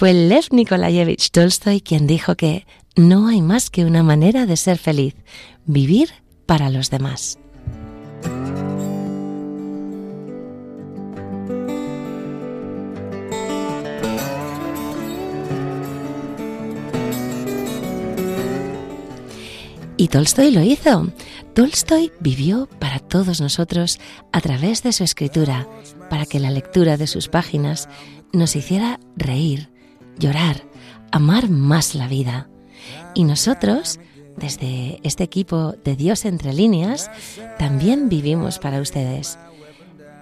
Fue Lev Nikolayevich Tolstoy quien dijo que no hay más que una manera de ser feliz, vivir para los demás. Y Tolstoy lo hizo. Tolstoy vivió para todos nosotros a través de su escritura, para que la lectura de sus páginas nos hiciera reír, llorar, amar más la vida. Y nosotros, desde este equipo de Dios entre líneas, también vivimos para ustedes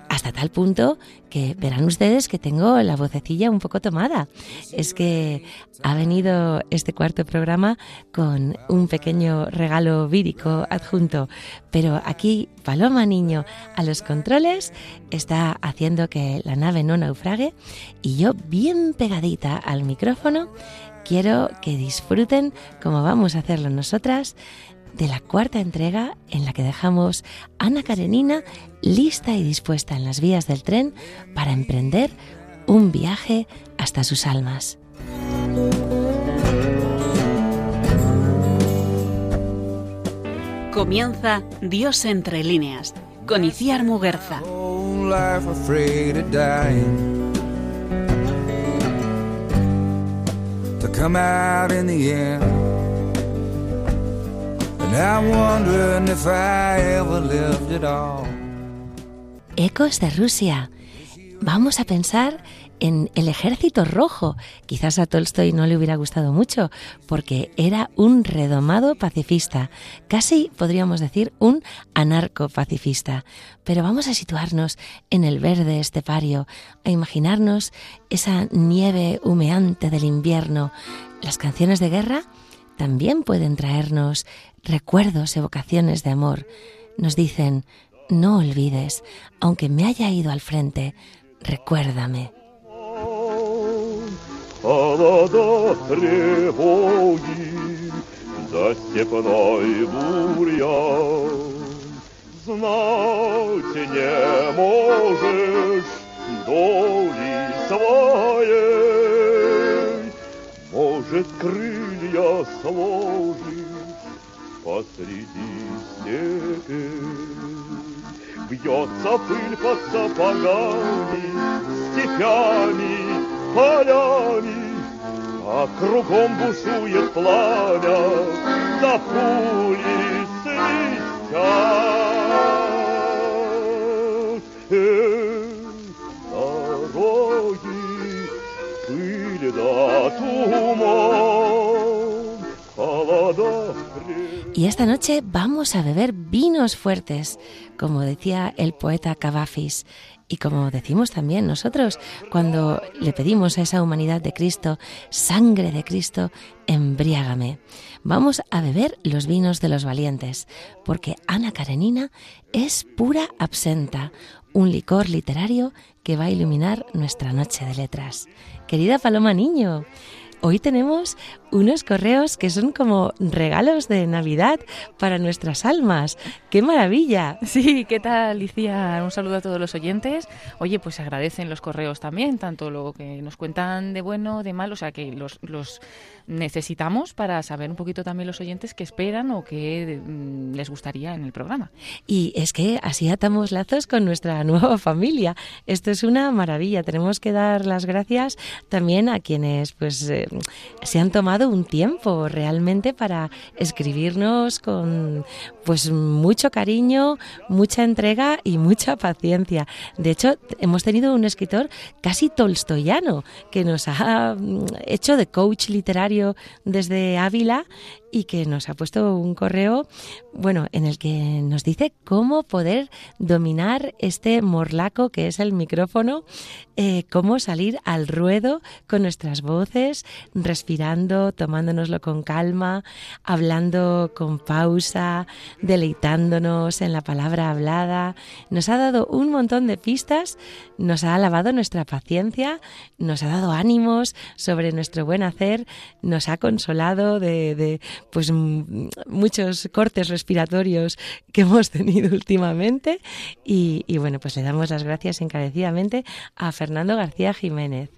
hasta tal punto que verán ustedes que tengo la vocecilla un poco tomada. Es que ha venido este cuarto programa con un pequeño regalo vírico adjunto, pero aquí Paloma Niño a los controles está haciendo que la nave no naufrague y yo bien pegadita al micrófono quiero que disfruten como vamos a hacerlo nosotras de la cuarta entrega en la que dejamos a Ana Karenina lista y dispuesta en las vías del tren para emprender un viaje hasta sus almas. Comienza Dios entre líneas con Iciar Muguerza. Ecos de Rusia. Vamos a pensar en el ejército rojo. Quizás a Tolstoy no le hubiera gustado mucho, porque era un redomado pacifista, casi podríamos decir un anarco-pacifista. Pero vamos a situarnos en el verde estepario, a imaginarnos esa nieve humeante del invierno. Las canciones de guerra también pueden traernos recuerdos, evocaciones de amor. Nos dicen, no olvides, aunque me haya ido al frente, recuérdame. может крылья сложить Посреди степи. Бьется пыль под сапогами, степями, полями, а кругом бушует пламя, да пули свистят. Y esta noche vamos a beber vinos fuertes, como decía el poeta Cavafis, y como decimos también nosotros cuando le pedimos a esa humanidad de Cristo, sangre de Cristo, embriágame. Vamos a beber los vinos de los valientes, porque Ana Karenina es pura absenta, un licor literario que va a iluminar nuestra noche de letras. Querida Paloma Niño, hoy tenemos unos correos que son como regalos de Navidad para nuestras almas. ¡Qué maravilla! Sí, ¿qué tal, Alicia? Un saludo a todos los oyentes. Oye, pues se agradecen los correos también, tanto lo que nos cuentan de bueno, de malo, o sea, que los, los necesitamos para saber un poquito también los oyentes qué esperan o qué mm, les gustaría en el programa. Y es que así atamos lazos con nuestra nueva familia. Esto es una maravilla. Tenemos que dar las gracias también a quienes pues eh, se han tomado un tiempo realmente para escribirnos con pues mucho cariño, mucha entrega y mucha paciencia. De hecho, hemos tenido un escritor casi tolstoyano que nos ha mm, hecho de coach literario desde Ávila y que nos ha puesto un correo, bueno, en el que nos dice cómo poder dominar este morlaco que es el micrófono, eh, cómo salir al ruedo con nuestras voces, respirando, tomándonoslo con calma, hablando con pausa, deleitándonos en la palabra hablada. Nos ha dado un montón de pistas, nos ha alabado nuestra paciencia, nos ha dado ánimos sobre nuestro buen hacer, nos ha consolado de pues muchos cortes respiratorios que hemos tenido últimamente y, y bueno, pues le damos las gracias encarecidamente a Fernando García Jiménez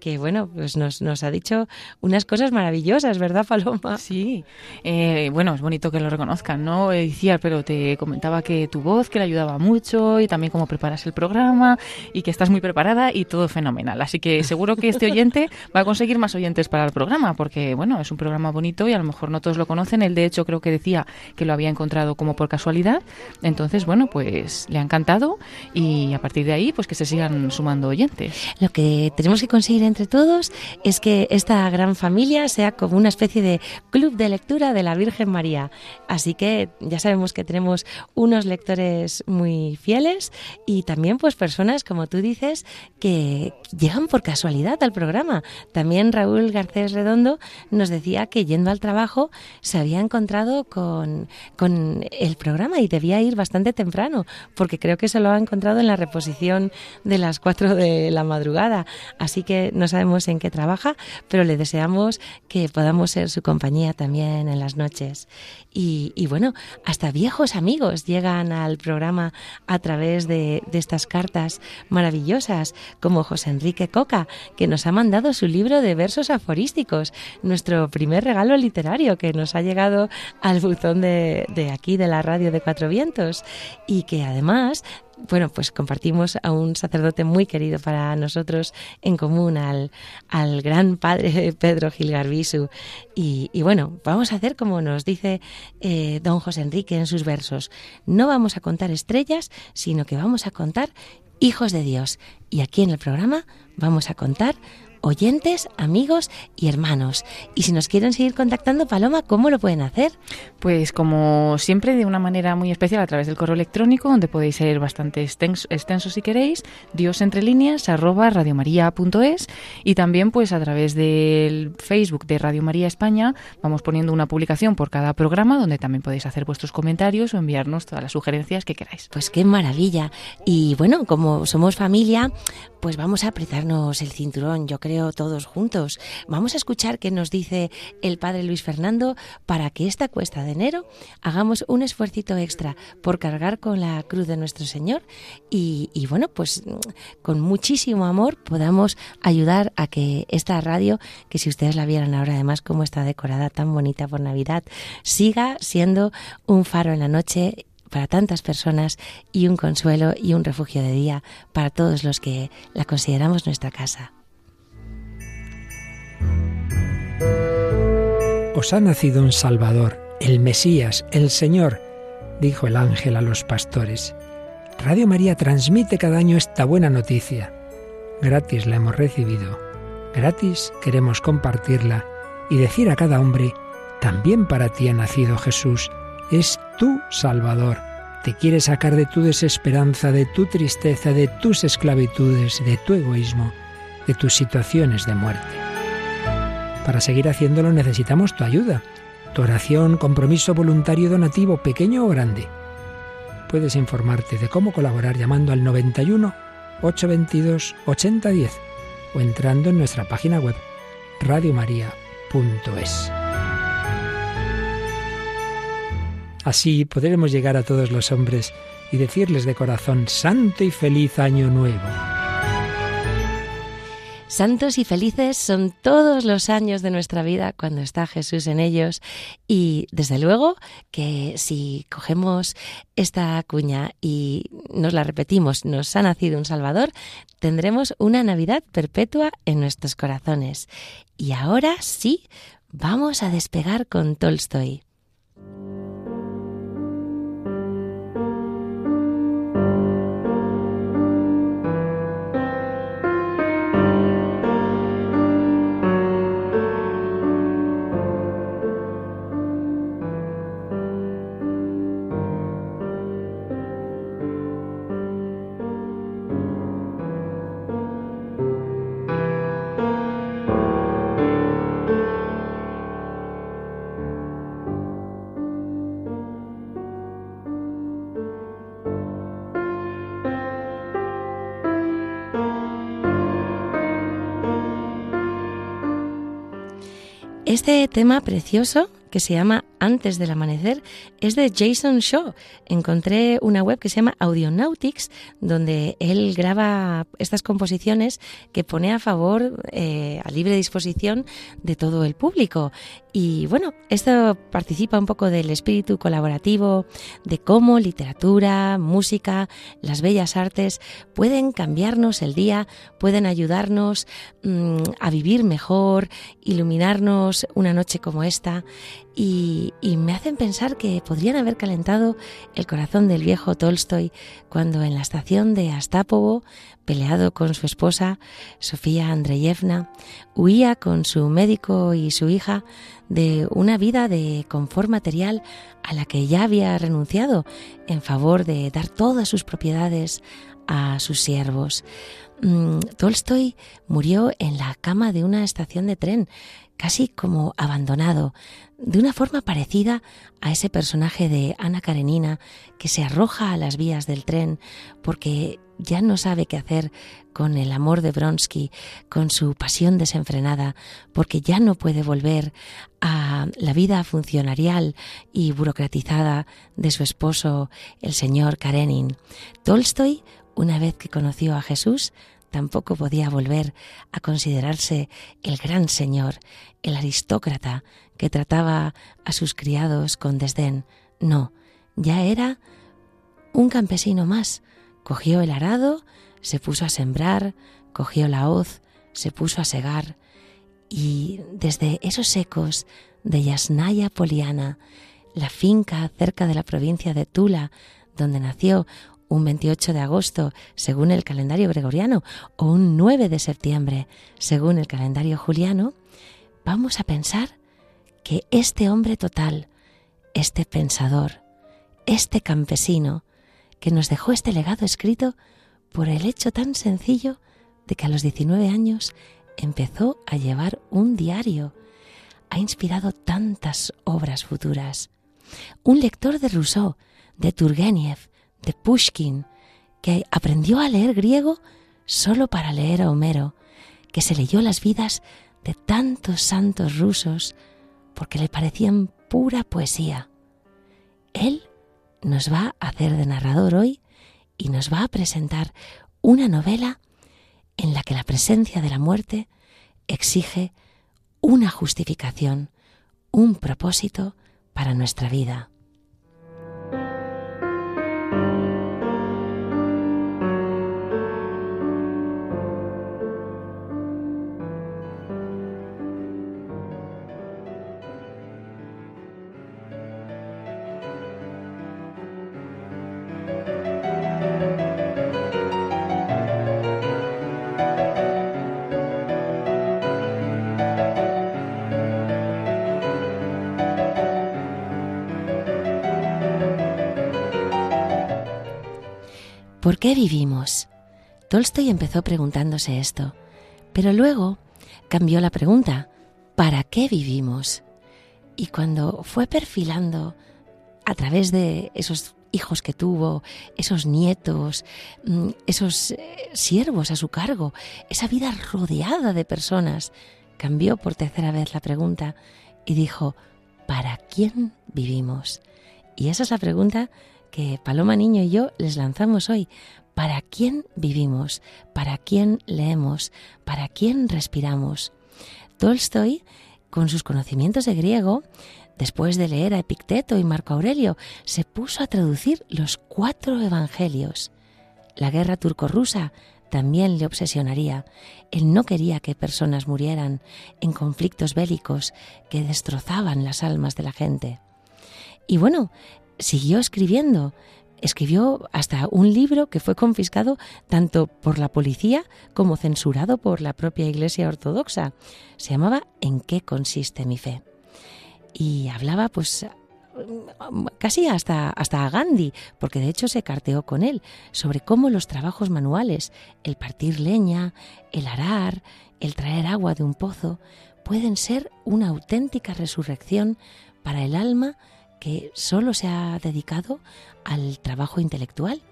que bueno, pues nos, nos ha dicho unas cosas maravillosas, ¿verdad, Paloma? Sí, eh, bueno, es bonito que lo reconozcan, ¿no? Decía, pero te comentaba que tu voz, que le ayudaba mucho y también cómo preparas el programa y que estás muy preparada y todo fenomenal. Así que seguro que este oyente va a conseguir más oyentes para el programa, porque bueno, es un programa bonito y a lo mejor no todos lo conocen. Él de hecho creo que decía que lo había encontrado como por casualidad. Entonces, bueno, pues le ha encantado y a partir de ahí, pues que se sigan sumando oyentes. Lo que tenemos que conseguir entre todos es que esta gran familia sea como una especie de club de lectura de la Virgen María. Así que ya sabemos que tenemos unos lectores muy fieles y también pues personas, como tú dices, que llegan por casualidad al programa. También Raúl Garcés Redondo nos decía que yendo al trabajo se había encontrado con, con el programa y debía ir bastante temprano, porque creo que se lo ha encontrado en la reposición de las 4 de la madrugada. Así que no sabemos en qué trabaja, pero le deseamos que podamos ser su compañía también en las noches. Y, bueno, hasta viejos amigos llegan al programa a través de, de estas cartas maravillosas, como José Enrique Coca, que nos ha mandado su libro de versos aforísticos, nuestro primer regalo literario que nos ha llegado al buzón de, aquí, de la radio de Cuatro Vientos, y que además bueno, pues compartimos a un sacerdote muy querido para nosotros en común, al, al gran padre Pedro Gilgarbisu. Y, y, bueno, vamos a hacer como nos dice eh, don José Enrique en sus versos. No vamos a contar estrellas, sino que vamos a contar hijos de Dios. Y aquí en el programa vamos a contar oyentes, amigos y hermanos. Y si nos quieren seguir contactando, Paloma, ¿cómo lo pueden hacer? Pues como siempre, de una manera muy especial a través del correo electrónico, donde podéis ser bastante extensos si queréis, dios entre líneas arroba radiomaria.es y también pues a través del Facebook de Radio María España vamos poniendo una publicación por cada programa donde también podéis hacer vuestros comentarios o enviarnos todas las sugerencias que queráis. Pues qué maravilla. Y bueno, como somos familia, pues vamos a apretarnos el cinturón, yo creo, todos juntos. Vamos a escuchar qué nos dice el padre Luis Fernando para que esta cuesta de enero hagamos un esfuercito extra por cargar con la cruz de nuestro Señor y, y bueno, pues con muchísimo amor podamos ayudar a que esta radio, que si ustedes la vieran ahora además cómo está decorada tan bonita por Navidad, siga siendo un faro en la noche para tantas personas y un consuelo y un refugio de día para todos los que la consideramos nuestra casa. Os ha nacido un Salvador, el Mesías, el Señor, dijo el ángel a los pastores. Radio María transmite cada año esta buena noticia. Gratis la hemos recibido, gratis queremos compartirla y decir a cada hombre, también para ti ha nacido Jesús, es tu Salvador. Te quiere sacar de tu desesperanza, de tu tristeza, de tus esclavitudes, de tu egoísmo, de tus situaciones de muerte. Para seguir haciéndolo necesitamos tu ayuda, tu oración, compromiso voluntario donativo, pequeño o grande. Puedes informarte de cómo colaborar llamando al 91 822 8010 o entrando en nuestra página web radiomaria.es. Así podremos llegar a todos los hombres y decirles de corazón, Santo y feliz año nuevo. Santos y felices son todos los años de nuestra vida cuando está Jesús en ellos y desde luego que si cogemos esta cuña y nos la repetimos, nos ha nacido un Salvador, tendremos una Navidad perpetua en nuestros corazones. Y ahora sí, vamos a despegar con Tolstoy. Este tema precioso que se llama Antes del amanecer es de Jason Shaw. Encontré una web que se llama Audionautics, donde él graba estas composiciones que pone a favor, eh, a libre disposición de todo el público. Y bueno, esto participa un poco del espíritu colaborativo, de cómo literatura, música, las bellas artes pueden cambiarnos el día, pueden ayudarnos mm, a vivir mejor, iluminarnos una noche como esta y, me hacen pensar que podrían haber calentado el corazón del viejo Tolstoy cuando en la estación de Astapovo, peleado con su esposa, Sofía Andreyevna, huía con su médico y su hija de una vida de confort material a la que ya había renunciado en favor de dar todas sus propiedades a sus siervos. Mm, Tolstoy murió en la cama de una estación de tren, casi como abandonado, de una forma parecida a ese personaje de Ana Karenina que se arroja a las vías del tren porque ya no sabe qué hacer con el amor de Bronsky, con su pasión desenfrenada, porque ya no puede volver a la vida funcionarial y burocratizada de su esposo, el señor Karenin. Tolstoy una vez que conoció a Jesús, tampoco podía volver a considerarse el gran señor, el aristócrata que trataba a sus criados con desdén. No, ya era un campesino más. Cogió el arado, se puso a sembrar, cogió la hoz, se puso a segar, y desde esos ecos de Yasnaya Poliana, la finca cerca de la provincia de Tula, donde nació un 28 de agosto según el calendario gregoriano o un 9 de septiembre según el calendario juliano, vamos a pensar que este hombre total, este pensador, este campesino, que nos dejó este legado escrito por el hecho tan sencillo de que a los 19 años empezó a llevar un diario, ha inspirado tantas obras futuras. Un lector de Rousseau, de Turgenev, de Pushkin, que aprendió a leer griego solo para leer a Homero, que se leyó las vidas de tantos santos rusos porque le parecían pura poesía. Él nos va a hacer de narrador hoy y nos va a presentar una novela en la que la presencia de la muerte exige una justificación, un propósito para nuestra vida. ¿Por qué vivimos? Tolstoy empezó preguntándose esto, pero luego cambió la pregunta, ¿para qué vivimos? Y cuando fue perfilando a través de esos hijos que tuvo, esos nietos, mm, esos eh, siervos a su cargo, esa vida rodeada de personas, cambió por tercera vez la pregunta y dijo, ¿para quién vivimos? Y esa es la pregunta que Paloma Niño y yo les lanzamos hoy. ¿Para quién vivimos? ¿Para quién leemos? ¿Para quién respiramos? Tolstoy, con sus conocimientos de griego, después de leer a Epicteto y Marco Aurelio, se puso a traducir los cuatro evangelios. La guerra turco-rusa también le obsesionaría. Él no quería que personas murieran en conflictos bélicos que destrozaban las almas de la gente. Y bueno, siguió escribiendo. Escribió hasta un libro que fue confiscado tanto por la policía como censurado por la propia Iglesia Ortodoxa. Se llamaba ¿En qué consiste mi fe? Y hablaba pues casi hasta, hasta a Gandhi, porque de hecho se carteó con él, sobre cómo los trabajos manuales, el partir leña, el arar, el traer agua de un pozo, pueden ser una auténtica resurrección para el alma que solo se ha dedicado al trabajo intelectual.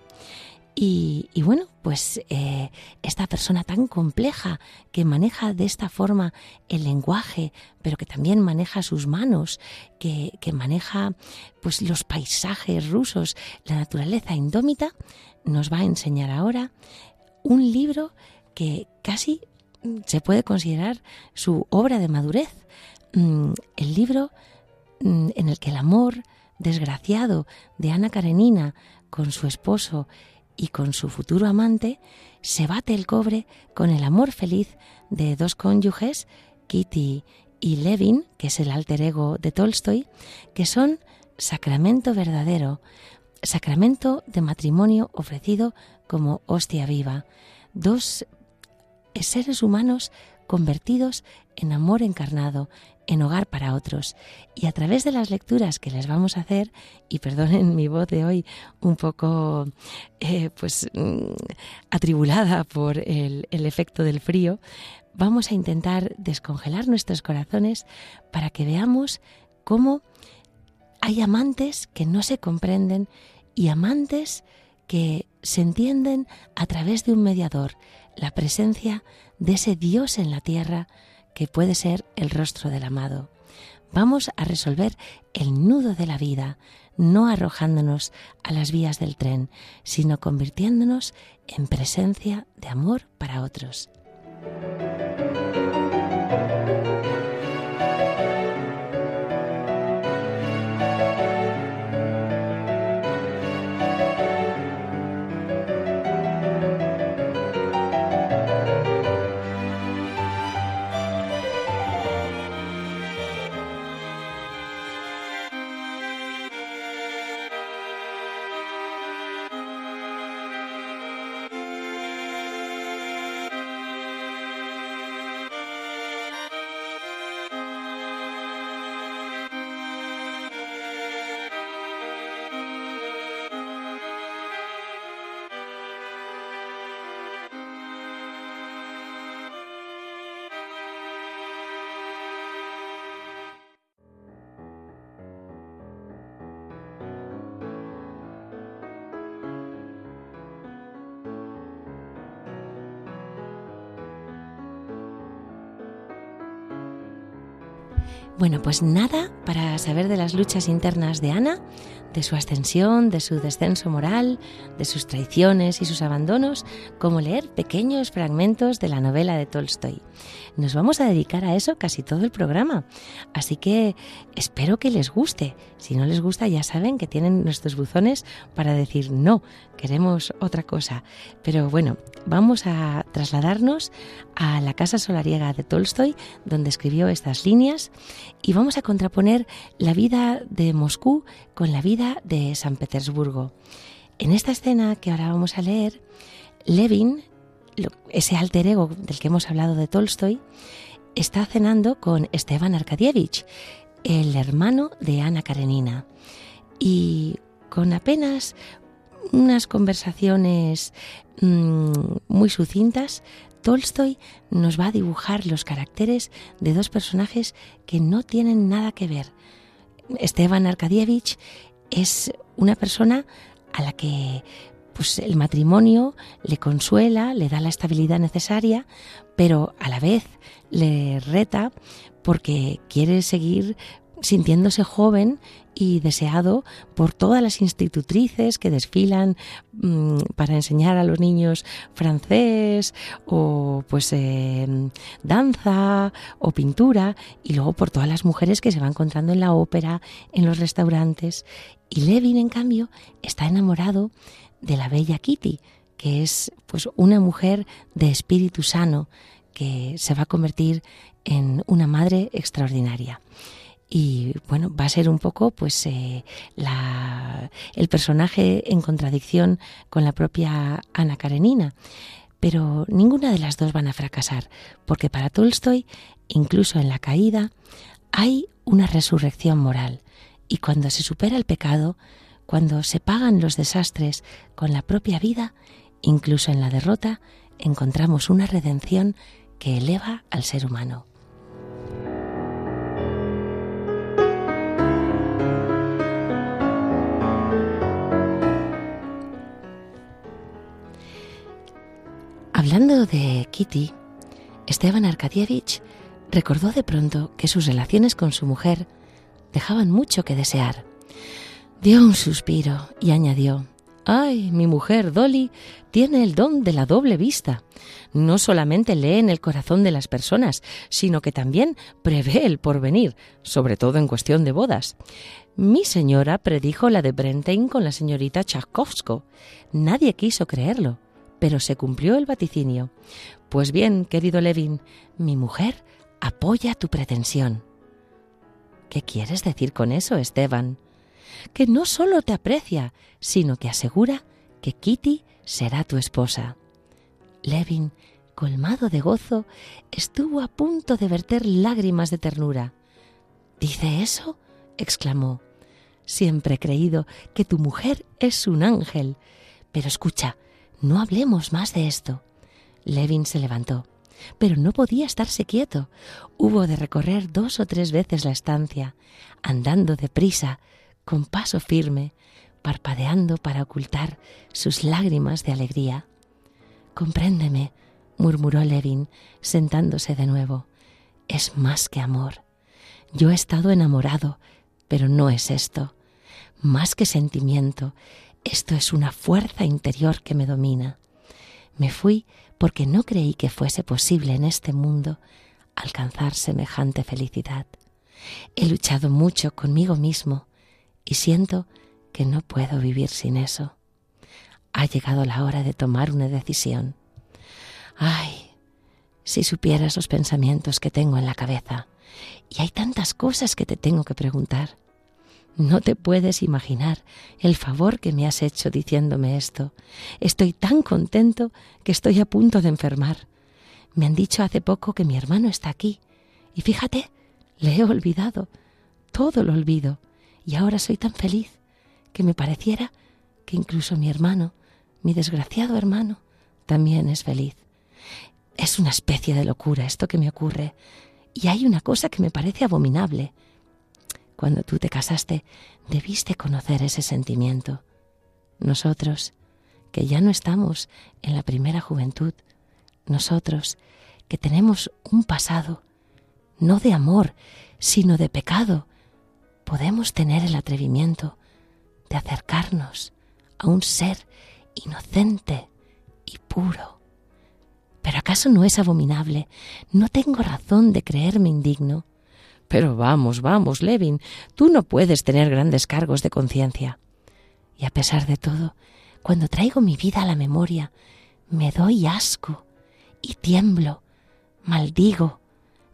Y, bueno, pues eh, esta persona tan compleja que maneja de esta forma el lenguaje, pero que también maneja sus manos, que, que maneja pues los paisajes rusos, la naturaleza indómita, nos va a enseñar ahora un libro que casi se puede considerar su obra de madurez. Mm, el libro en el que el amor desgraciado de Ana Karenina con su esposo y con su futuro amante se bate el cobre con el amor feliz de dos cónyuges, Kitty y Levin, que es el alter ego de Tolstoy, que son sacramento verdadero, sacramento de matrimonio ofrecido como hostia viva, dos seres humanos convertidos en amor encarnado, en hogar para otros. Y a través de las lecturas que les vamos a hacer, y perdonen mi voz de hoy un poco eh, pues mm, atribulada por el, el efecto del frío, vamos a intentar descongelar nuestros corazones para que veamos cómo hay amantes que no se comprenden y amantes que se entienden a través de un mediador, la presencia de ese Dios en la tierra que puede ser el rostro del amado. Vamos a resolver el nudo de la vida, no arrojándonos a las vías del tren, sino convirtiéndonos en presencia de amor para otros. Bueno, pues nada para saber de las luchas internas de Ana, de su ascensión, de su descenso moral, de sus traiciones y sus abandonos, como leer pequeños fragmentos de la novela de Tolstoy. Nos vamos a dedicar a eso casi todo el programa, así que espero que les guste. Si no les gusta, ya saben que tienen nuestros buzones para decir no, queremos otra cosa. Pero bueno, vamos a trasladarnos a la casa solariega de Tolstoy, donde escribió estas líneas, y vamos a contraponer la vida de Moscú con la vida de San Petersburgo. En esta escena que ahora vamos a leer, Levin, ese alter ego del que hemos hablado de Tolstoy, está cenando con Esteban Arkadievich, el hermano de Ana Karenina. Y con apenas unas conversaciones mm, muy sucintas, Tolstoy nos va a dibujar los caracteres de dos personajes que no tienen nada que ver. Esteban Arkadievich es una persona a la que pues el matrimonio le consuela, le da la estabilidad necesaria, pero a la vez le reta porque quiere seguir sintiéndose joven y deseado por todas las institutrices que desfilan mm, para enseñar a los niños francés o pues eh, danza o pintura y luego por todas las mujeres que se va encontrando en la ópera, en los restaurantes. Y Levin, en cambio, está enamorado de la bella Kitty, que es pues una mujer de espíritu sano que se va a convertir en una madre extraordinaria y bueno, va a ser un poco pues eh, la, el personaje en contradicción con la propia Ana Karenina. Pero ninguna de las dos van a fracasar, porque para Tolstoy, incluso en la caída, hay una resurrección moral. Y cuando se supera el pecado, cuando se pagan los desastres con la propia vida, incluso en la derrota, encontramos una redención que eleva al ser humano. Hablando de Kitty, Esteban Arkadievich recordó de pronto que sus relaciones con su mujer dejaban mucho que desear. Dio un suspiro y añadió, Ay, mi mujer Dolly tiene el don de la doble vista. No solamente lee en el corazón de las personas, sino que también prevé el porvenir, sobre todo en cuestión de bodas. Mi señora predijo la de Brentain con la señorita Tchaikovsky. Nadie quiso creerlo, pero se cumplió el vaticinio. Pues bien, querido Levin, mi mujer apoya tu pretensión. ¿Qué quieres decir con eso, Esteban? que no solo te aprecia, sino que asegura que Kitty será tu esposa. Levin, colmado de gozo, estuvo a punto de verter lágrimas de ternura. ¿Dice eso? exclamó. Siempre he creído que tu mujer es un ángel. Pero escucha, no hablemos más de esto. Levin se levantó, pero no podía estarse quieto. Hubo de recorrer dos o tres veces la estancia, andando deprisa, con paso firme, parpadeando para ocultar sus lágrimas de alegría. Compréndeme, murmuró Levin, sentándose de nuevo. Es más que amor. Yo he estado enamorado, pero no es esto. Más que sentimiento, esto es una fuerza interior que me domina. Me fui porque no creí que fuese posible en este mundo alcanzar semejante felicidad. He luchado mucho conmigo mismo, y siento que no puedo vivir sin eso. Ha llegado la hora de tomar una decisión. Ay, si supieras los pensamientos que tengo en la cabeza. Y hay tantas cosas que te tengo que preguntar. No te puedes imaginar el favor que me has hecho diciéndome esto. Estoy tan contento que estoy a punto de enfermar. Me han dicho hace poco que mi hermano está aquí. Y fíjate, le he olvidado. Todo lo olvido. Y ahora soy tan feliz que me pareciera que incluso mi hermano, mi desgraciado hermano, también es feliz. Es una especie de locura esto que me ocurre. Y hay una cosa que me parece abominable. Cuando tú te casaste, debiste conocer ese sentimiento. Nosotros, que ya no estamos en la primera juventud, nosotros, que tenemos un pasado, no de amor, sino de pecado, podemos tener el atrevimiento de acercarnos a un ser inocente y puro. Pero ¿acaso no es abominable? ¿No tengo razón de creerme indigno? Pero vamos, vamos, Levin, tú no puedes tener grandes cargos de conciencia. Y a pesar de todo, cuando traigo mi vida a la memoria, me doy asco y tiemblo, maldigo,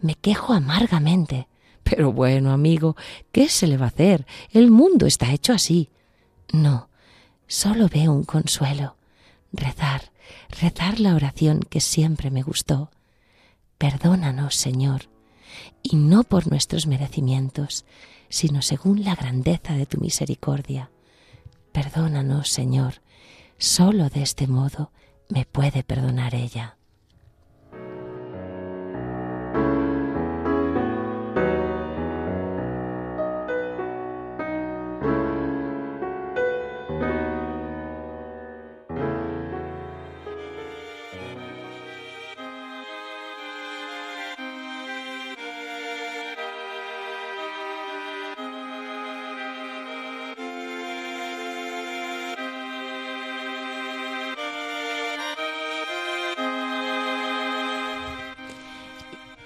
me quejo amargamente. Pero bueno, amigo, ¿qué se le va a hacer? El mundo está hecho así. No, solo veo un consuelo. Rezar, rezar la oración que siempre me gustó. Perdónanos, Señor, y no por nuestros merecimientos, sino según la grandeza de tu misericordia. Perdónanos, Señor, solo de este modo me puede perdonar ella.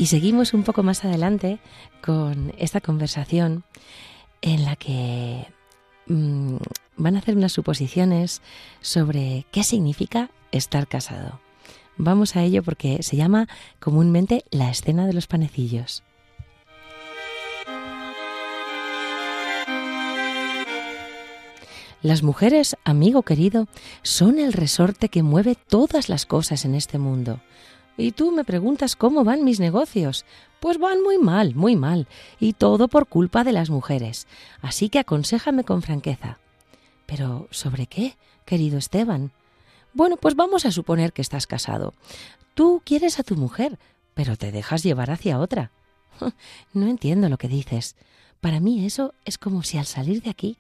Y seguimos un poco más adelante con esta conversación en la que mm, van a hacer unas suposiciones sobre qué significa estar casado. Vamos a ello porque se llama comúnmente la escena de los panecillos. Las mujeres, amigo querido, son el resorte que mueve todas las cosas en este mundo. Y tú me preguntas cómo van mis negocios. Pues van muy mal, muy mal, y todo por culpa de las mujeres. Así que aconséjame con franqueza. Pero ¿sobre qué, querido Esteban? Bueno, pues vamos a suponer que estás casado. Tú quieres a tu mujer, pero te dejas llevar hacia otra. No entiendo lo que dices. Para mí eso es como si al salir de aquí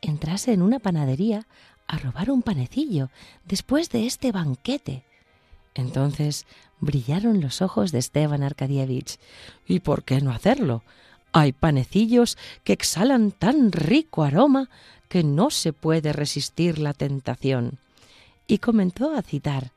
entrase en una panadería a robar un panecillo después de este banquete. Entonces brillaron los ojos de Esteban Arkadievich. ¿Y por qué no hacerlo? Hay panecillos que exhalan tan rico aroma que no se puede resistir la tentación. Y comenzó a citar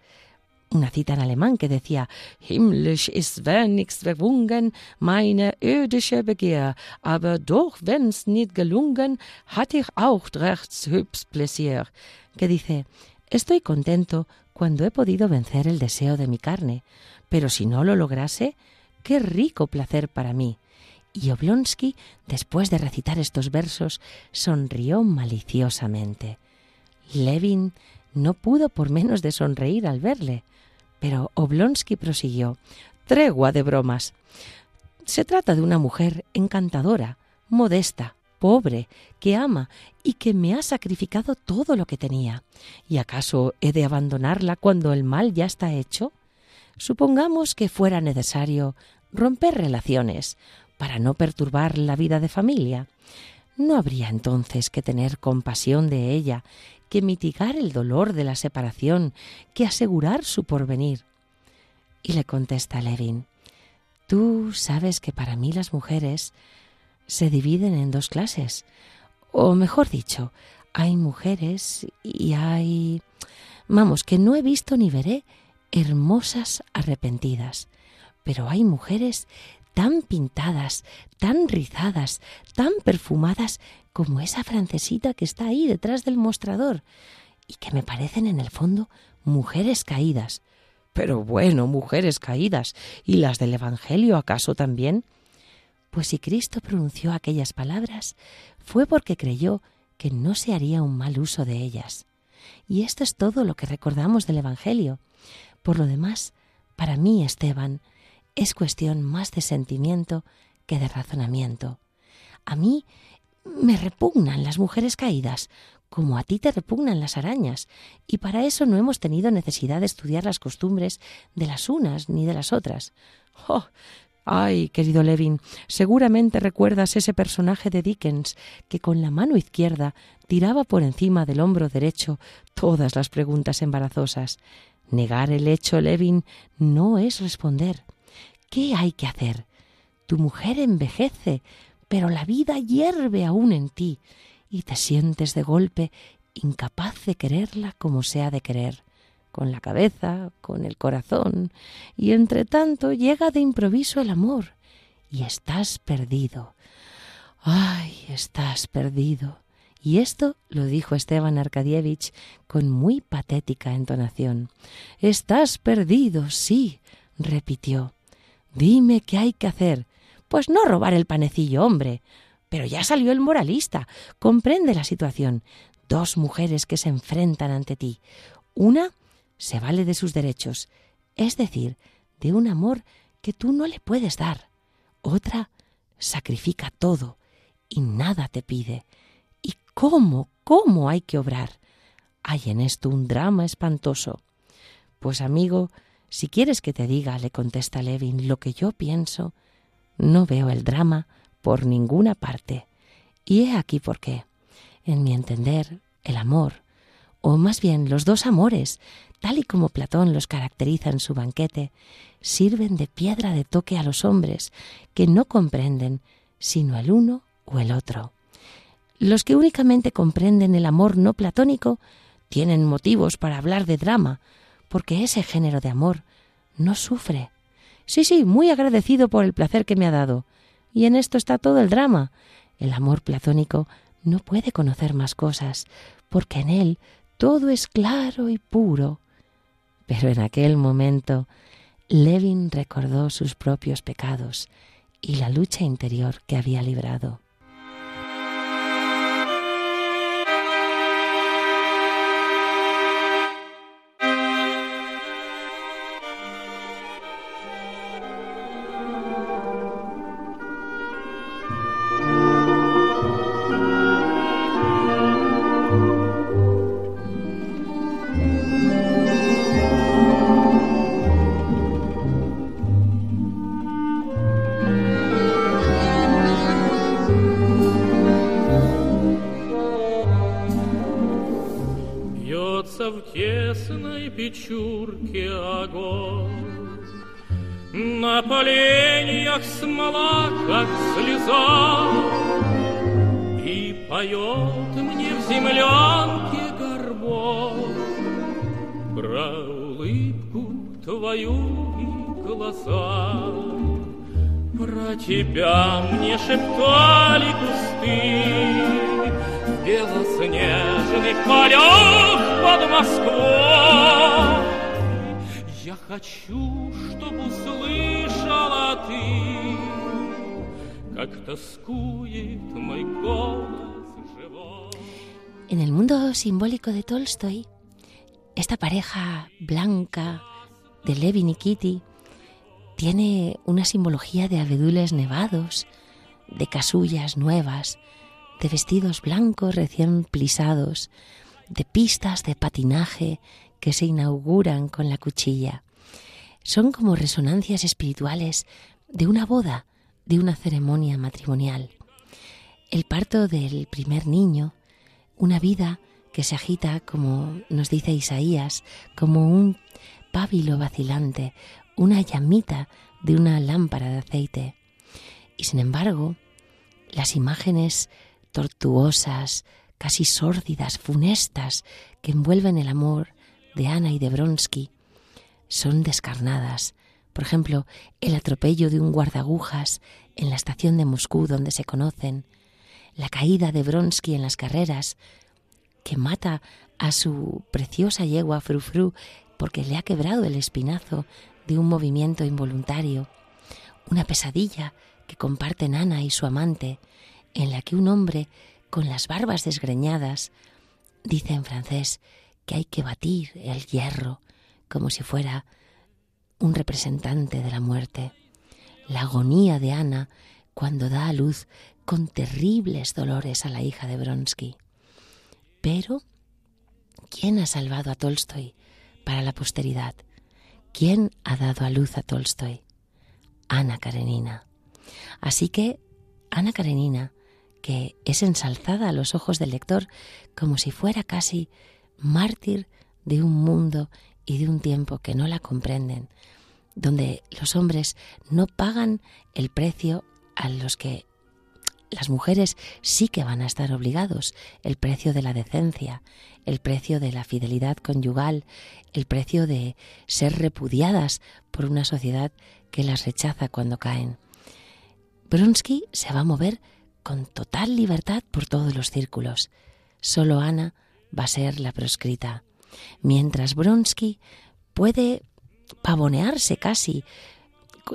una cita en alemán que decía Himmlisch ist wenigst verwungen meine irdische Begehr, aber doch wenn's nicht gelungen, hat ich auch recht hübsch Plaisir, que dice Estoy contento cuando he podido vencer el deseo de mi carne, pero si no lo lograse, qué rico placer para mí. Y Oblonsky, después de recitar estos versos, sonrió maliciosamente. Levin no pudo por menos de sonreír al verle, pero Oblonsky prosiguió Tregua de bromas. Se trata de una mujer encantadora, modesta, pobre, que ama y que me ha sacrificado todo lo que tenía. ¿Y acaso he de abandonarla cuando el mal ya está hecho? Supongamos que fuera necesario romper relaciones para no perturbar la vida de familia. ¿No habría entonces que tener compasión de ella, que mitigar el dolor de la separación, que asegurar su porvenir? Y le contesta Levin, Tú sabes que para mí las mujeres se dividen en dos clases. O mejor dicho, hay mujeres y hay... Vamos, que no he visto ni veré hermosas arrepentidas, pero hay mujeres tan pintadas, tan rizadas, tan perfumadas como esa francesita que está ahí detrás del mostrador, y que me parecen en el fondo mujeres caídas. Pero bueno, mujeres caídas, ¿y las del Evangelio acaso también? Pues si Cristo pronunció aquellas palabras, fue porque creyó que no se haría un mal uso de ellas. Y esto es todo lo que recordamos del Evangelio. Por lo demás, para mí, Esteban, es cuestión más de sentimiento que de razonamiento. A mí me repugnan las mujeres caídas, como a ti te repugnan las arañas, y para eso no hemos tenido necesidad de estudiar las costumbres de las unas ni de las otras. ¡Oh! Ay, querido Levin, seguramente recuerdas ese personaje de Dickens que con la mano izquierda tiraba por encima del hombro derecho todas las preguntas embarazosas. Negar el hecho, Levin, no es responder. ¿Qué hay que hacer? Tu mujer envejece, pero la vida hierve aún en ti, y te sientes de golpe incapaz de quererla como se ha de querer con la cabeza, con el corazón, y entre tanto llega de improviso el amor, y estás perdido. Ay, estás perdido. Y esto lo dijo Esteban Arkadievich con muy patética entonación. Estás perdido, sí, repitió. Dime qué hay que hacer. Pues no robar el panecillo, hombre. Pero ya salió el moralista. Comprende la situación. Dos mujeres que se enfrentan ante ti. Una se vale de sus derechos, es decir, de un amor que tú no le puedes dar. Otra sacrifica todo y nada te pide. ¿Y cómo, cómo hay que obrar? Hay en esto un drama espantoso. Pues amigo, si quieres que te diga, le contesta Levin, lo que yo pienso, no veo el drama por ninguna parte. Y he aquí por qué. En mi entender, el amor, o más bien los dos amores, tal y como Platón los caracteriza en su banquete, sirven de piedra de toque a los hombres que no comprenden sino el uno o el otro. Los que únicamente comprenden el amor no platónico tienen motivos para hablar de drama, porque ese género de amor no sufre. Sí, sí, muy agradecido por el placer que me ha dado. Y en esto está todo el drama. El amor platónico no puede conocer más cosas, porque en él todo es claro y puro, pero en aquel momento Levin recordó sus propios pecados y la lucha interior que había librado. Поленьях смола, как слеза, И поет мне в землянке горбон Про улыбку твою и глаза. Про тебя мне шептали кусты В белоснежных полях под Москвой. Я хочу, чтобы услышала ты, Как тоскует мой голос живой. En el mundo simbólico de Tolstoy, esta pareja blanca de Levin y Kitty tiene una simbología de abedules nevados, de casullas nuevas, de vestidos blancos recién plisados, de pistas de patinaje que se inauguran con la cuchilla. Son como resonancias espirituales de una boda, de una ceremonia matrimonial. El parto del primer niño, una vida que se agita, como nos dice Isaías, como un pábilo vacilante, una llamita de una lámpara de aceite. Y sin embargo, las imágenes tortuosas, casi sórdidas, funestas, que envuelven el amor de Ana y de Bronsky, son descarnadas. Por ejemplo, el atropello de un guardagujas en la estación de Moscú donde se conocen, la caída de Bronsky en las carreras, que mata a su preciosa yegua Frufru porque le ha quebrado el espinazo de un movimiento involuntario, una pesadilla que comparten Ana y su amante, en la que un hombre con las barbas desgreñadas dice en francés que hay que batir el hierro como si fuera un representante de la muerte. La agonía de Ana cuando da a luz con terribles dolores a la hija de Bronsky. Pero, ¿quién ha salvado a Tolstoy para la posteridad? ¿Quién ha dado a luz a Tolstoy? Ana Karenina. Así que Ana Karenina, que es ensalzada a los ojos del lector como si fuera casi mártir de un mundo y de un tiempo que no la comprenden, donde los hombres no pagan el precio a los que las mujeres sí que van a estar obligados, el precio de la decencia, el precio de la fidelidad conyugal, el precio de ser repudiadas por una sociedad que las rechaza cuando caen. Bronsky se va a mover con total libertad por todos los círculos. Solo Ana va a ser la proscrita. Mientras Bronsky puede pavonearse casi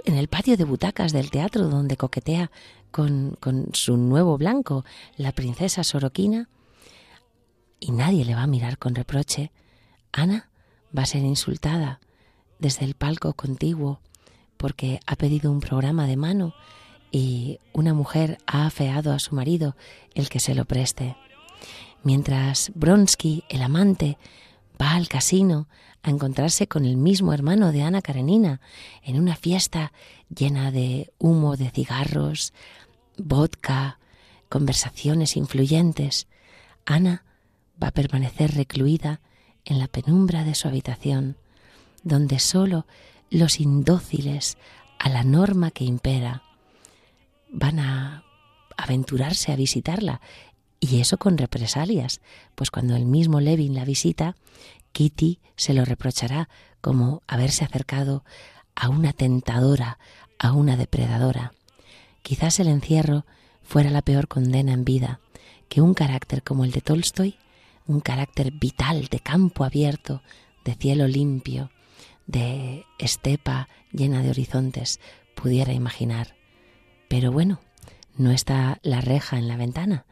en el patio de butacas del teatro donde coquetea con, con su nuevo blanco, la princesa Sorokina, y nadie le va a mirar con reproche, Ana va a ser insultada desde el palco contiguo porque ha pedido un programa de mano y una mujer ha afeado a su marido el que se lo preste. Mientras Bronsky, el amante, va al casino a encontrarse con el mismo hermano de Ana Karenina en una fiesta llena de humo de cigarros, vodka, conversaciones influyentes. Ana va a permanecer recluida en la penumbra de su habitación, donde sólo los indóciles a la norma que impera van a aventurarse a visitarla y eso con represalias, pues cuando el mismo Levin la visita, Kitty se lo reprochará como haberse acercado a una tentadora, a una depredadora. Quizás el encierro fuera la peor condena en vida que un carácter como el de Tolstoy, un carácter vital de campo abierto, de cielo limpio, de estepa llena de horizontes, pudiera imaginar. Pero bueno, no está la reja en la ventana,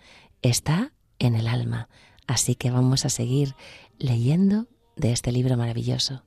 está en el alma. Así que vamos a seguir leyendo de este libro maravilloso.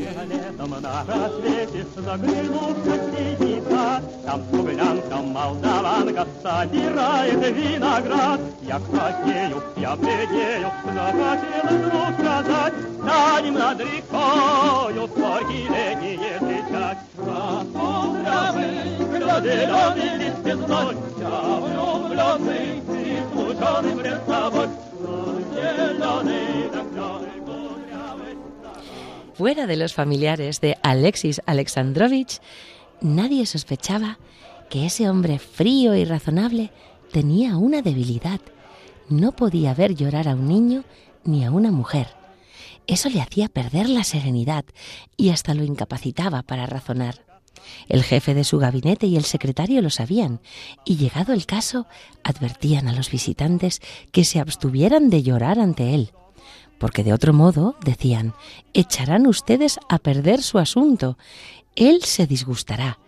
Снега летом на рассвете Заглянул в соседний сад Там кублянка, молдаванка Собирает виноград Я краснею, я бледнею Захотел вдруг сказать Станем над рекою Скорки летние встречать На полдравы, кто зеленый лист без весной Я влюбленный и смущенный пред собой Зеленый, так зеленый Fuera de los familiares de Alexis Alexandrovich, nadie sospechaba que ese hombre frío y razonable tenía una debilidad. No podía ver llorar a un niño ni a una mujer. Eso le hacía perder la serenidad y hasta lo incapacitaba para razonar. El jefe de su gabinete y el secretario lo sabían, y llegado el caso, advertían a los visitantes que se abstuvieran de llorar ante él, porque de otro modo, decían, echarán ustedes a perder su asunto. Él se disgustará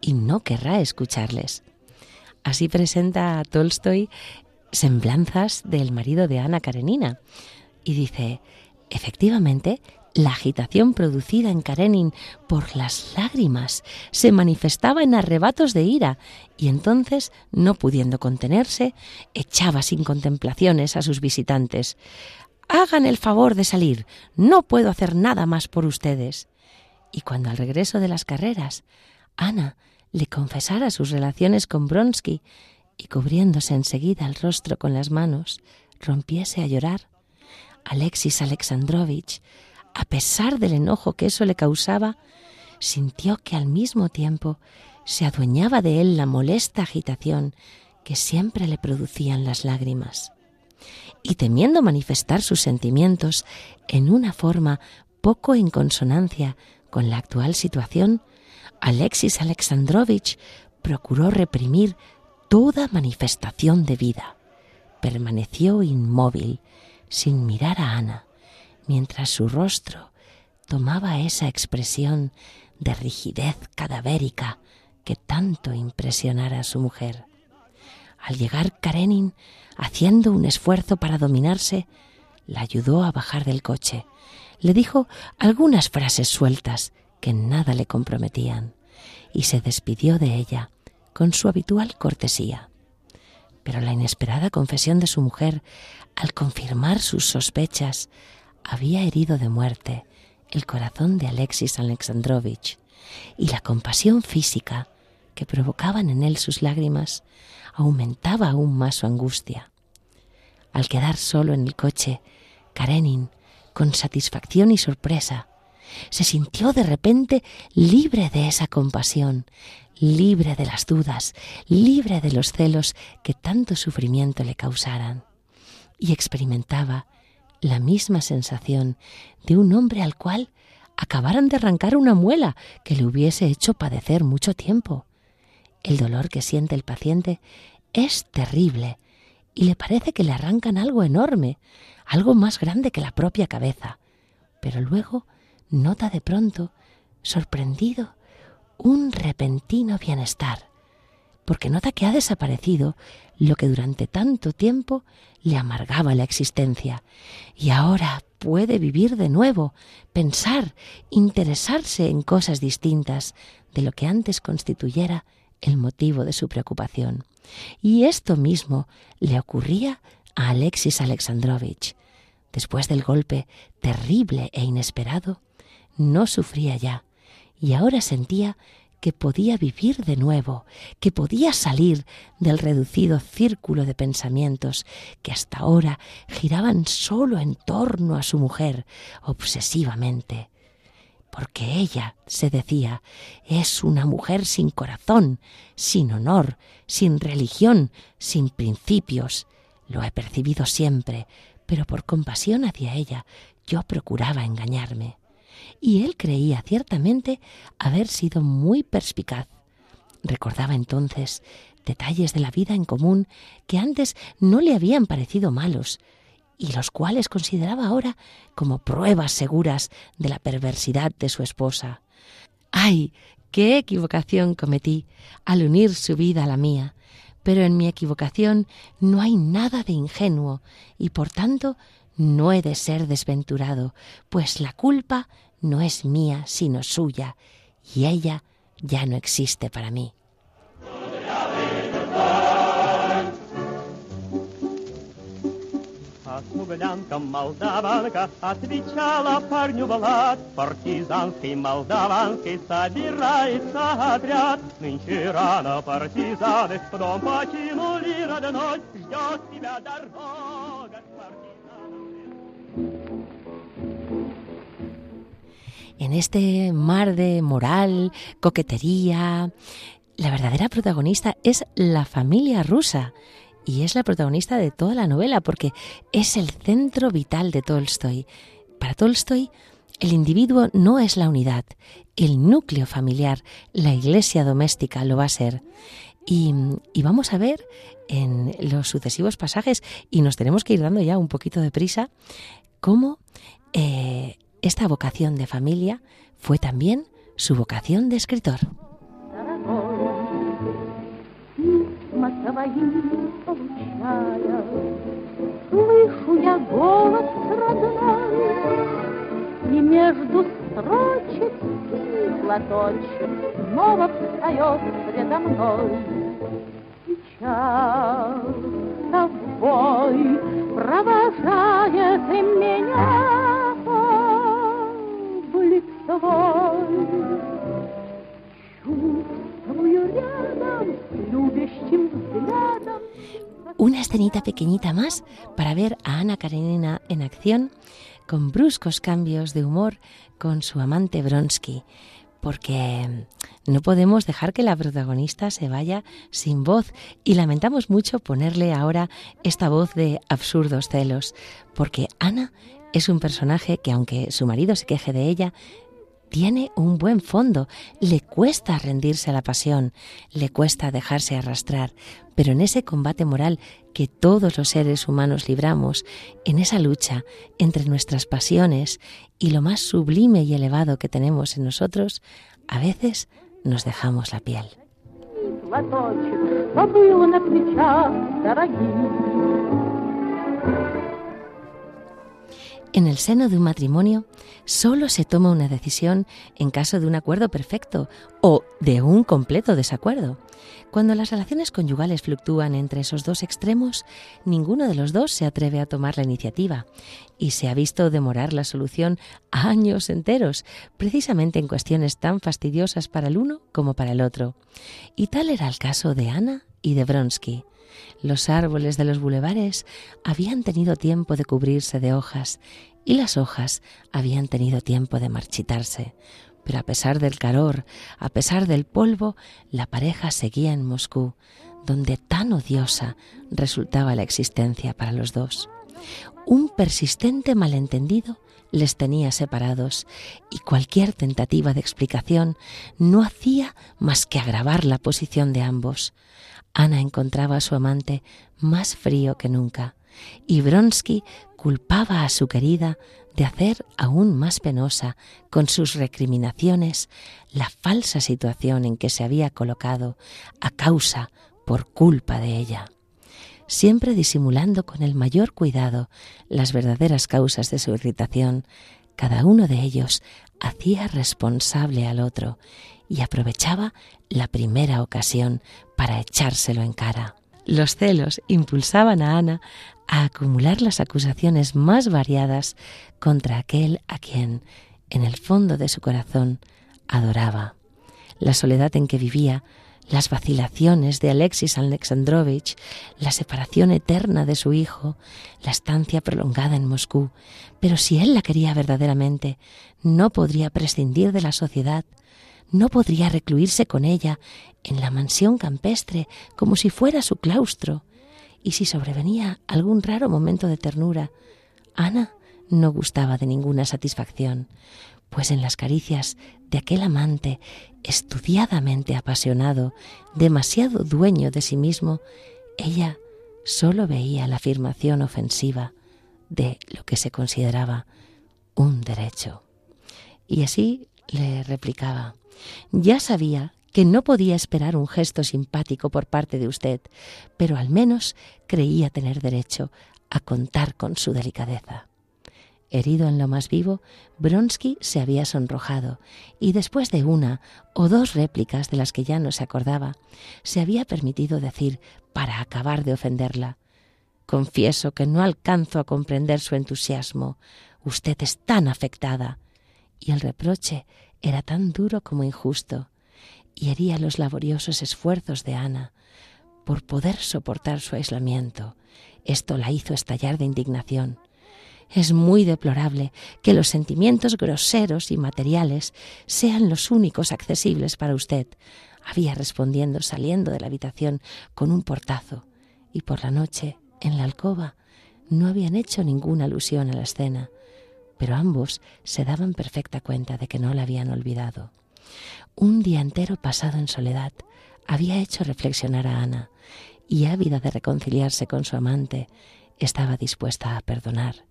y no querrá escucharles. Así presenta a Tolstoy semblanzas del marido de Ana Karenina y dice, efectivamente, la agitación producida en Karenin por las lágrimas se manifestaba en arrebatos de ira y entonces, no pudiendo contenerse, echaba sin contemplaciones a sus visitantes. Hagan el favor de salir, no puedo hacer nada más por ustedes. Y cuando al regreso de las carreras, Ana le confesara sus relaciones con Bronsky y cubriéndose enseguida el rostro con las manos, rompiese a llorar, Alexis Alexandrovich, a pesar del enojo que eso le causaba, sintió que al mismo tiempo se adueñaba de él la molesta agitación que siempre le producían las lágrimas. Y temiendo manifestar sus sentimientos en una forma poco en consonancia con la actual situación, Alexis Alexandrovich procuró reprimir toda manifestación de vida. Permaneció inmóvil, sin mirar a Ana, mientras su rostro tomaba esa expresión de rigidez cadavérica que tanto impresionara a su mujer. Al llegar Karenin, haciendo un esfuerzo para dominarse, la ayudó a bajar del coche. Le dijo algunas frases sueltas que nada le comprometían y se despidió de ella con su habitual cortesía. Pero la inesperada confesión de su mujer, al confirmar sus sospechas, había herido de muerte el corazón de Alexis Alexandrovich y la compasión física que provocaban en él sus lágrimas aumentaba aún más su angustia. Al quedar solo en el coche, Karenin, con satisfacción y sorpresa, se sintió de repente libre de esa compasión, libre de las dudas, libre de los celos que tanto sufrimiento le causaran, y experimentaba la misma sensación de un hombre al cual acabaran de arrancar una muela que le hubiese hecho padecer mucho tiempo. El dolor que siente el paciente es terrible y le parece que le arrancan algo enorme, algo más grande que la propia cabeza, pero luego nota de pronto, sorprendido, un repentino bienestar, porque nota que ha desaparecido lo que durante tanto tiempo le amargaba la existencia, y ahora puede vivir de nuevo, pensar, interesarse en cosas distintas de lo que antes constituyera el motivo de su preocupación. Y esto mismo le ocurría a Alexis Alexandrovich. Después del golpe terrible e inesperado, no sufría ya, y ahora sentía que podía vivir de nuevo, que podía salir del reducido círculo de pensamientos que hasta ahora giraban solo en torno a su mujer, obsesivamente. Porque ella, se decía, es una mujer sin corazón, sin honor, sin religión, sin principios. Lo he percibido siempre, pero por compasión hacia ella yo procuraba engañarme y él creía ciertamente haber sido muy perspicaz. Recordaba entonces detalles de la vida en común que antes no le habían parecido malos y los cuales consideraba ahora como pruebas seguras de la perversidad de su esposa. ¡Ay! ¡Qué equivocación cometí al unir su vida a la mía! Pero en mi equivocación no hay nada de ingenuo y por tanto no he de ser desventurado, pues la culpa no es mía sino suya, y ella ya no existe para mí. смуглянка молдаванка отвечала парню в лад. Партизанский молдаванский собирается отряд. Нынче рано партизаны в дом покинули родной. Ждет тебя дорога к партизанам. En este mar de moral, coquetería, la verdadera protagonista es la familia rusa y es la protagonista de toda la novela porque es el centro vital de Tolstoy. Para Tolstoy, el individuo no es la unidad, el núcleo familiar, la iglesia doméstica lo va a ser. Y, vamos a ver en los sucesivos pasajes, y nos tenemos que ir dando ya un poquito de prisa, cómo eh, esta vocación de familia fue también su vocación de escritor. Получая, Слышу я голос родной, И между строчек платочек Снова встает предо мной. Сейчас тобой провожает меня Блик твой, чувствую рядом любящим взглядом Una escenita pequeñita más para ver a Ana Karenina en acción con bruscos cambios de humor con su amante Bronsky, porque no podemos dejar que la protagonista se vaya sin voz y lamentamos mucho ponerle ahora esta voz de absurdos celos, porque Ana es un personaje que aunque su marido se queje de ella, tiene un buen fondo, le cuesta rendirse a la pasión, le cuesta dejarse arrastrar, pero en ese combate moral que todos los seres humanos libramos, en esa lucha entre nuestras pasiones y lo más sublime y elevado que tenemos en nosotros, a veces nos dejamos la piel. En el seno de un matrimonio solo se toma una decisión en caso de un acuerdo perfecto o de un completo desacuerdo. Cuando las relaciones conyugales fluctúan entre esos dos extremos, ninguno de los dos se atreve a tomar la iniciativa y se ha visto demorar la solución años enteros, precisamente en cuestiones tan fastidiosas para el uno como para el otro. Y tal era el caso de Ana y de Bronsky. Los árboles de los bulevares habían tenido tiempo de cubrirse de hojas y las hojas habían tenido tiempo de marchitarse. Pero a pesar del calor, a pesar del polvo, la pareja seguía en Moscú, donde tan odiosa resultaba la existencia para los dos. Un persistente malentendido les tenía separados y cualquier tentativa de explicación no hacía más que agravar la posición de ambos. Ana encontraba a su amante más frío que nunca y Bronsky culpaba a su querida de hacer aún más penosa con sus recriminaciones la falsa situación en que se había colocado a causa por culpa de ella. Siempre disimulando con el mayor cuidado las verdaderas causas de su irritación, cada uno de ellos hacía responsable al otro y aprovechaba la primera ocasión para echárselo en cara. Los celos impulsaban a Ana a acumular las acusaciones más variadas contra aquel a quien, en el fondo de su corazón, adoraba. La soledad en que vivía las vacilaciones de Alexis Alexandrovich, la separación eterna de su hijo, la estancia prolongada en Moscú. Pero si él la quería verdaderamente, no podría prescindir de la sociedad, no podría recluirse con ella en la mansión campestre como si fuera su claustro. Y si sobrevenía algún raro momento de ternura, Ana no gustaba de ninguna satisfacción, pues en las caricias de aquel amante estudiadamente apasionado, demasiado dueño de sí mismo, ella sólo veía la afirmación ofensiva de lo que se consideraba un derecho. Y así le replicaba, ya sabía que no podía esperar un gesto simpático por parte de usted, pero al menos creía tener derecho a contar con su delicadeza. Herido en lo más vivo, Bronsky se había sonrojado y después de una o dos réplicas de las que ya no se acordaba, se había permitido decir, para acabar de ofenderla, Confieso que no alcanzo a comprender su entusiasmo. Usted es tan afectada. Y el reproche era tan duro como injusto, y hería los laboriosos esfuerzos de Ana por poder soportar su aislamiento. Esto la hizo estallar de indignación. Es muy deplorable que los sentimientos groseros y materiales sean los únicos accesibles para usted, había respondiendo saliendo de la habitación con un portazo, y por la noche, en la alcoba, no habían hecho ninguna alusión a la escena, pero ambos se daban perfecta cuenta de que no la habían olvidado. Un día entero pasado en soledad había hecho reflexionar a Ana, y ávida de reconciliarse con su amante, estaba dispuesta a perdonar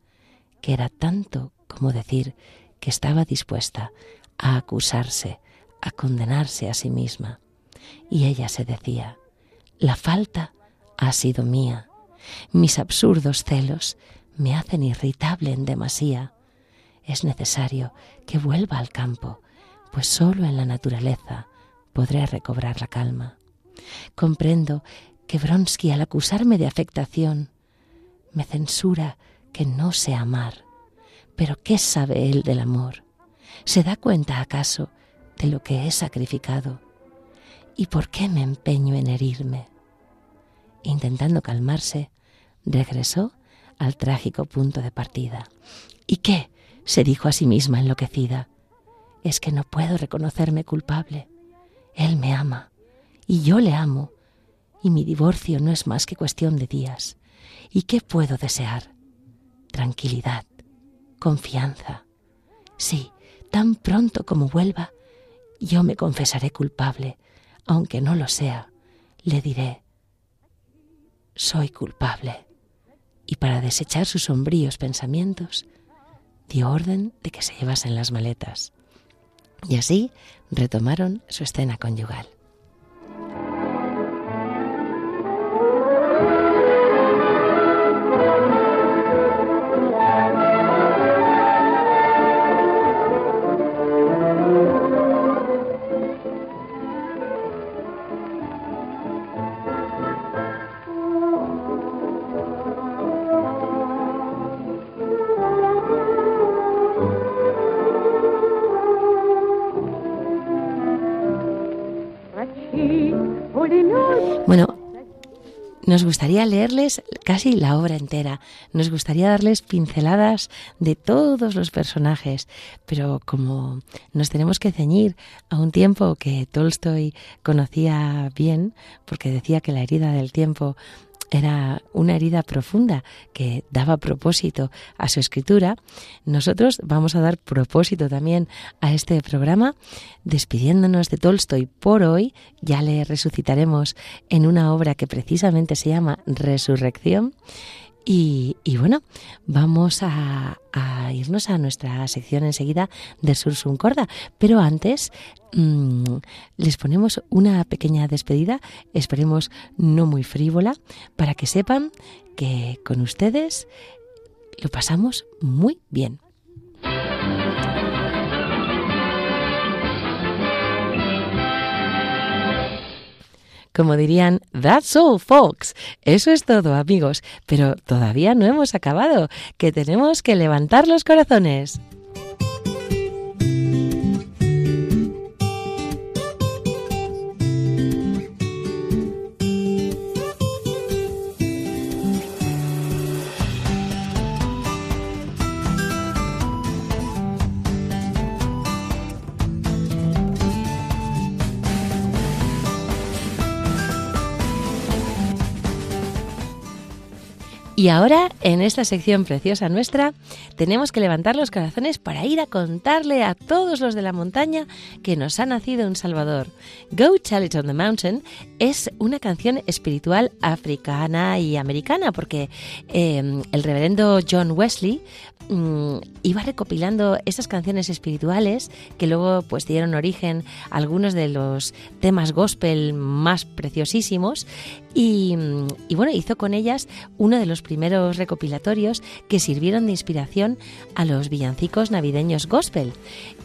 que era tanto como decir que estaba dispuesta a acusarse, a condenarse a sí misma. Y ella se decía, la falta ha sido mía, mis absurdos celos me hacen irritable en demasía. Es necesario que vuelva al campo, pues sólo en la naturaleza podré recobrar la calma. Comprendo que Bronsky al acusarme de afectación me censura que no sé amar. Pero ¿qué sabe él del amor? ¿Se da cuenta acaso de lo que he sacrificado? ¿Y por qué me empeño en herirme? Intentando calmarse, regresó al trágico punto de partida. ¿Y qué? Se dijo a sí misma enloquecida. Es que no puedo reconocerme culpable. Él me ama y yo le amo, y mi divorcio no es más que cuestión de días. ¿Y qué puedo desear? tranquilidad, confianza. Sí, tan pronto como vuelva, yo me confesaré culpable, aunque no lo sea, le diré, soy culpable. Y para desechar sus sombríos pensamientos, dio orden de que se llevasen las maletas. Y así retomaron su escena conyugal. Nos gustaría leerles casi la obra entera, nos gustaría darles pinceladas de todos los personajes, pero como nos tenemos que ceñir a un tiempo que Tolstoy conocía bien, porque decía que la herida del tiempo era una herida profunda que daba propósito a su escritura, nosotros vamos a dar propósito también a este programa, despidiéndonos de Tolstoy por hoy, ya le resucitaremos en una obra que precisamente se llama Resurrección. Y, bueno, vamos a, irnos a nuestra sección enseguida de Sursum Corda. Pero antes mm, les ponemos una pequeña despedida, esperemos no muy frívola, para que sepan que con ustedes lo pasamos muy bien. Como dirían, that's all, folks. Eso es todo, amigos. Pero todavía no hemos acabado, que tenemos que levantar los corazones. Y ahora, en esta sección preciosa nuestra, tenemos que levantar los corazones para ir a contarle a todos los de la montaña que nos ha nacido un Salvador. Go It on the Mountain es una canción espiritual africana y americana, porque eh, el reverendo John Wesley Mm, iba recopilando esas canciones espirituales que luego pues dieron origen a algunos de los temas gospel más preciosísimos y, bueno hizo con ellas uno de los primeros recopilatorios que sirvieron de inspiración a los villancicos navideños gospel.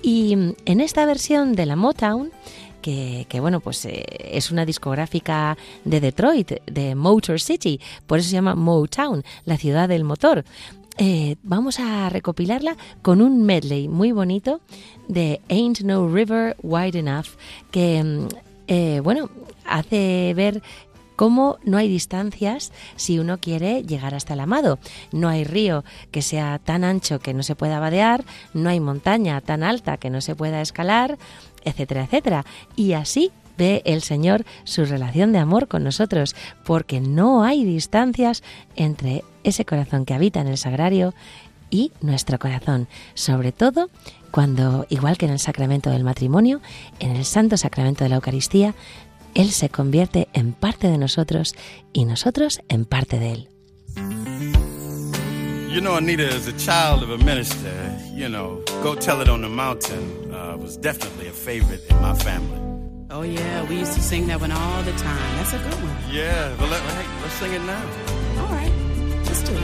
Y en esta versión de la Motown, que, que, bueno, pues eh, es una discográfica de Detroit, de Motor City, por eso se llama Motown, la ciudad del motor. Eh, vamos a recopilarla con un medley muy bonito de Ain't No River Wide Enough, que, mm, eh, bueno, hace ver cómo no hay distancias si uno quiere llegar hasta el amado. No hay río que sea tan ancho que no se pueda vadear, no hay montaña tan alta que no se pueda escalar, etcétera, etcétera. Y así ve el Señor su relación de amor con nosotros, porque no hay distancias entre ese corazón que habita en el sagrario y nuestro corazón, sobre todo cuando, igual que en el sacramento del matrimonio, en el santo sacramento de la Eucaristía, Él se convierte en parte de nosotros y nosotros en parte de Él. You know, Anita, as a child of a minister, you know, Go Tell It on the Mountain uh, was definitely a favorite in my family. Oh, yeah, we used to sing that one all the time. That's a good one. Yeah, but let, hey, let's sing it now. All right, let's do it.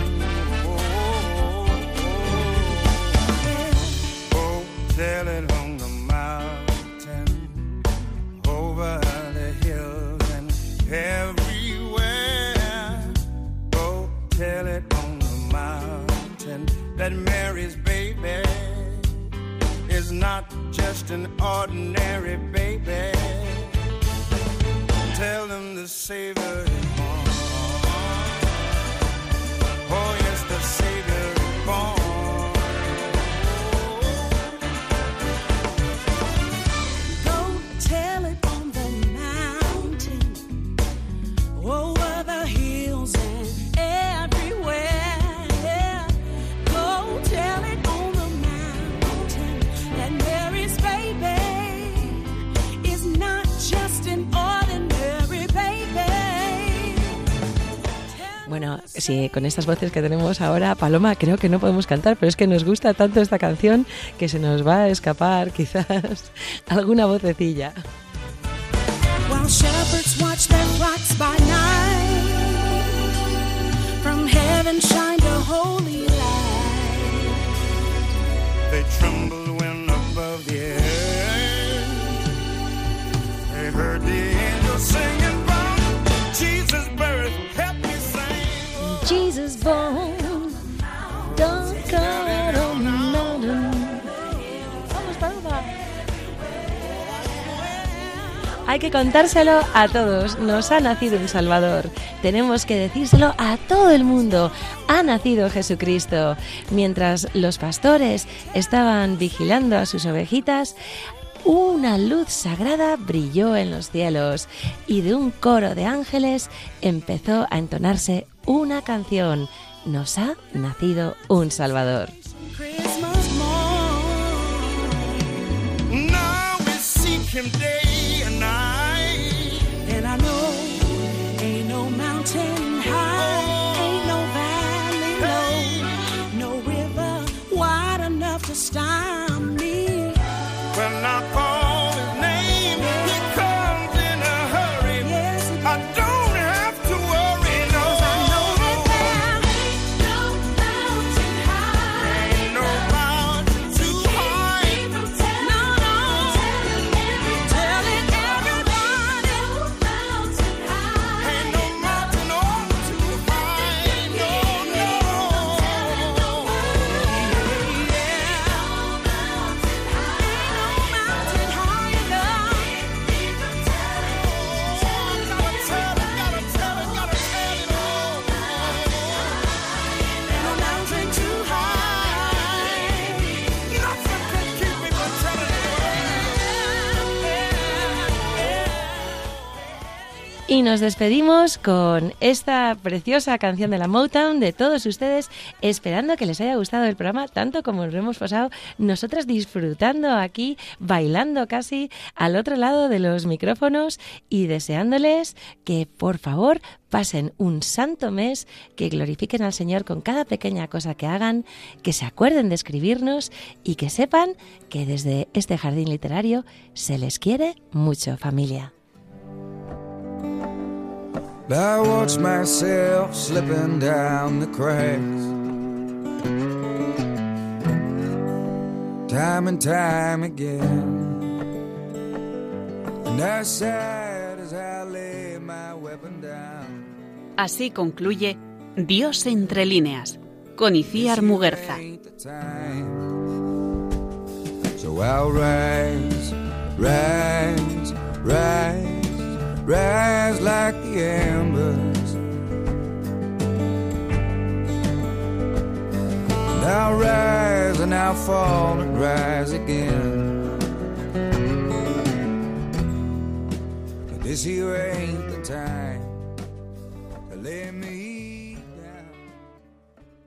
Go tell it on the mountain, over is not just an ordinary baby. Tell them the Savior is born. Oh, yes, the Savior is born. Bueno, sí, con estas voces que tenemos ahora, Paloma, creo que no podemos cantar, pero es que nos gusta tanto esta canción que se nos va a escapar quizás alguna vocecilla. While shepherds watch their flocks by night, from heaven shine the holy light. They tremble Hay que contárselo a todos. Nos ha nacido un Salvador. Tenemos que decírselo a todo el mundo. Ha nacido Jesucristo. Mientras los pastores estaban vigilando a sus ovejitas, una luz sagrada brilló en los cielos y de un coro de ángeles empezó a entonarse una canción. Nos ha nacido un Salvador. Enough nos despedimos con esta preciosa canción de la Motown de todos ustedes, esperando que les haya gustado el programa tanto como lo hemos pasado nosotras disfrutando aquí, bailando casi al otro lado de los micrófonos y deseándoles que por favor pasen un santo mes, que glorifiquen al Señor con cada pequeña cosa que hagan, que se acuerden de escribirnos y que sepan que desde este jardín literario se les quiere mucho familia. I watch myself slipping down the cracks. Time and time again. And as sad as I lay my weapon down. Así concluye Dios entre líneas, con Iciar Muguerza. So I'll rise, rise, rise, rise like the embers. And I'll rise and I'll fall and rise again. But this here ain't the time